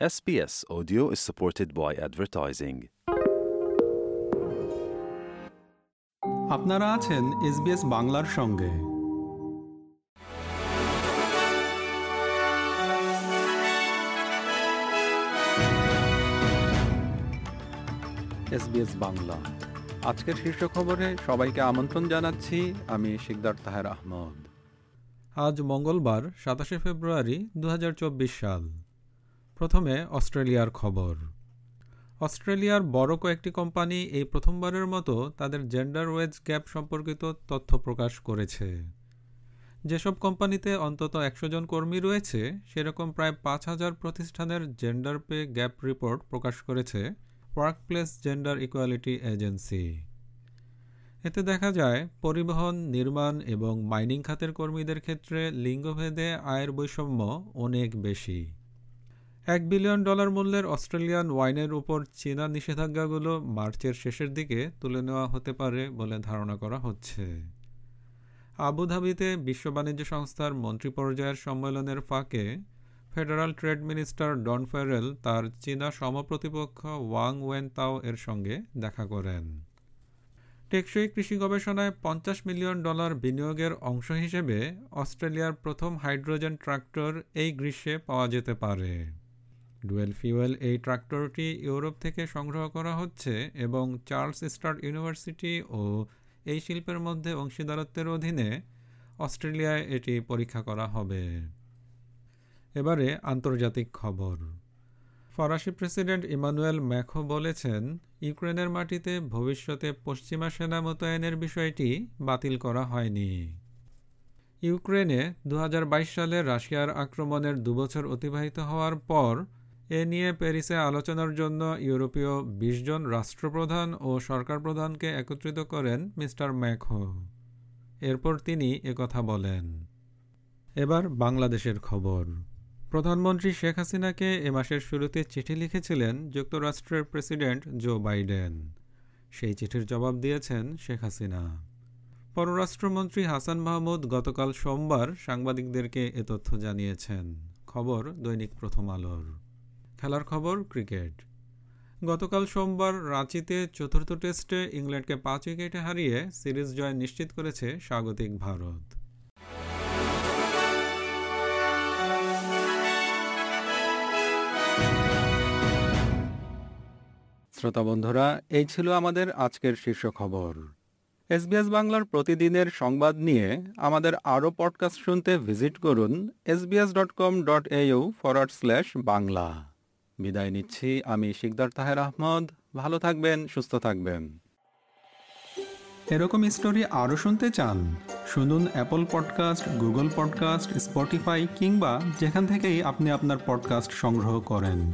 SBS Audio is supported by advertising. আপনারা আছেন SBS বাংলার সঙ্গে। এসবিএস বাংলা। আজকের শীর্ষ খবরে সবাইকে আমন্ত্রণ জানাচ্ছি আমি শিকদার তাহের আহমদ। আজ মঙ্গলবার সাতাশে ফেব্রুয়ারি দু হাজার চব্বিশ সাল। প্রথমে অস্ট্রেলিয়ার খবর। অস্ট্রেলিয়ার বড় কয়েকটি কোম্পানি এই প্রথমবারের মতো তাদের জেন্ডার ওয়েজ গ্যাপ সম্পর্কিত তথ্য প্রকাশ করেছে। যেসব কোম্পানিতে অন্তত একশো জন কর্মী রয়েছে, সেরকম প্রায় পাঁচ হাজার প্রতিষ্ঠানের জেন্ডার পে গ্যাপ রিপোর্ট প্রকাশ করেছে ওয়ার্কপ্লেস জেন্ডার ইকুয়ালিটি এজেন্সি এতে দেখা যায়, পরিবহন, নির্মাণ এবং মাইনিং খাতের কর্মীদের ক্ষেত্রে লিঙ্গভেদে আয়ের বৈষম্য অনেক বেশি। এক বিলিয়ন ডলার মূল্যের অস্ট্রেলিয়ান ওয়াইনের উপর চীনা নিষেধাজ্ঞাগুলো মার্চের শেষের দিকে তুলে নেওয়া হতে পারে বলে ধারণা করা হচ্ছে। আবুধাবিতে বিশ্ব বাণিজ্য সংস্থার মন্ত্রী পর্যায়ের সম্মেলনের ফাঁকে federal trade minister Don Farrell তার চীনা সমপ্রতিপক্ষ ওয়াং ওয়েন তাও এর সঙ্গে দেখা করেন। টেকসই কৃষি গবেষণায় পঞ্চাশ মিলিয়ন ডলার বিনিয়োগের অংশ হিসেবে অস্ট্রেলিয়ার প্রথম হাইড্রোজেন ট্রাক্টর এই গ্রীষ্মে পাওয়া যেতে পারে। ডুয়েল ফিউয়েল এই ট্রাক্টরটি ইউরোপ থেকে সংগ্রহ করা হচ্ছে এবং চার্লস স্টার ইউনিভার্সিটি ও এই শিল্পের মধ্যে অংশীদারত্বের অধীনে অস্ট্রেলিয়ায় এটি পরীক্ষা করা হবে। এবারে আন্তর্জাতিক খবর। ফরাসি প্রেসিডেন্ট ইমানুয়েল ম্যাখো বলেছেন, ইউক্রেনের মাটিতে ভবিষ্যতে পশ্চিমা সেনা মোতায়েনের বিষয়টি বাতিল করা হয়নি। ইউক্রেনে দু হাজার বাইশ সালে রাশিয়ার আক্রমণের দুবছর অতিবাহিত হওয়ার পর এ নিয়ে প্যারিসে আলোচনার জন্য ইউরোপীয় বিশ জন রাষ্ট্রপ্রধান ও সরকার প্রধানকে একত্রিত করেন মিস্টার ম্যাকহো। এরপর তিনি একথা বলেন। এবার বাংলাদেশের খবর। প্রধানমন্ত্রী শেখ হাসিনাকে এ মাসের শুরুতে চিঠি লিখেছিলেন যুক্তরাষ্ট্রের প্রেসিডেন্ট জো বাইডেন। সেই চিঠির জবাব দিয়েছেন শেখ হাসিনা। পররাষ্ট্রমন্ত্রী হাসান মাহমুদ গতকাল সোমবার সাংবাদিকদেরকে এ তথ্য জানিয়েছেন। খবর দৈনিক প্রথম আলোর। খেলার খবর ক্রিকেট। গতকাল সোমবার রাঁচিতে চতুর্থ টেস্টে ইংল্যান্ডকে পাঁচ উইকেটে হারিয়ে সিরিজ জয় নিশ্চিত করেছে স্বাগতিক ভারত। শ্রোতা বন্ধুরা, এই ছিল আমাদের আজকের শীর্ষ খবর। এসবিএস বাংলার প্রতিদিনের সংবাদ নিয়ে আমাদের আরও পডকাস্ট শুনতে ভিজিট করুন SBS dot com dot AU forward slash Bangla. বিদায় নিচ্ছি। আমি শিকদার তাহের আহমদ। ভালো থাকবেন, সুস্থ থাকবেন। এরকম স্টোরি আরও শুনতে চান, শুনুন Apple podcast Google podcast Spotify কিংবা যেখান থেকেই আপনি আপনার পডকাস্ট সংগ্রহ করেন।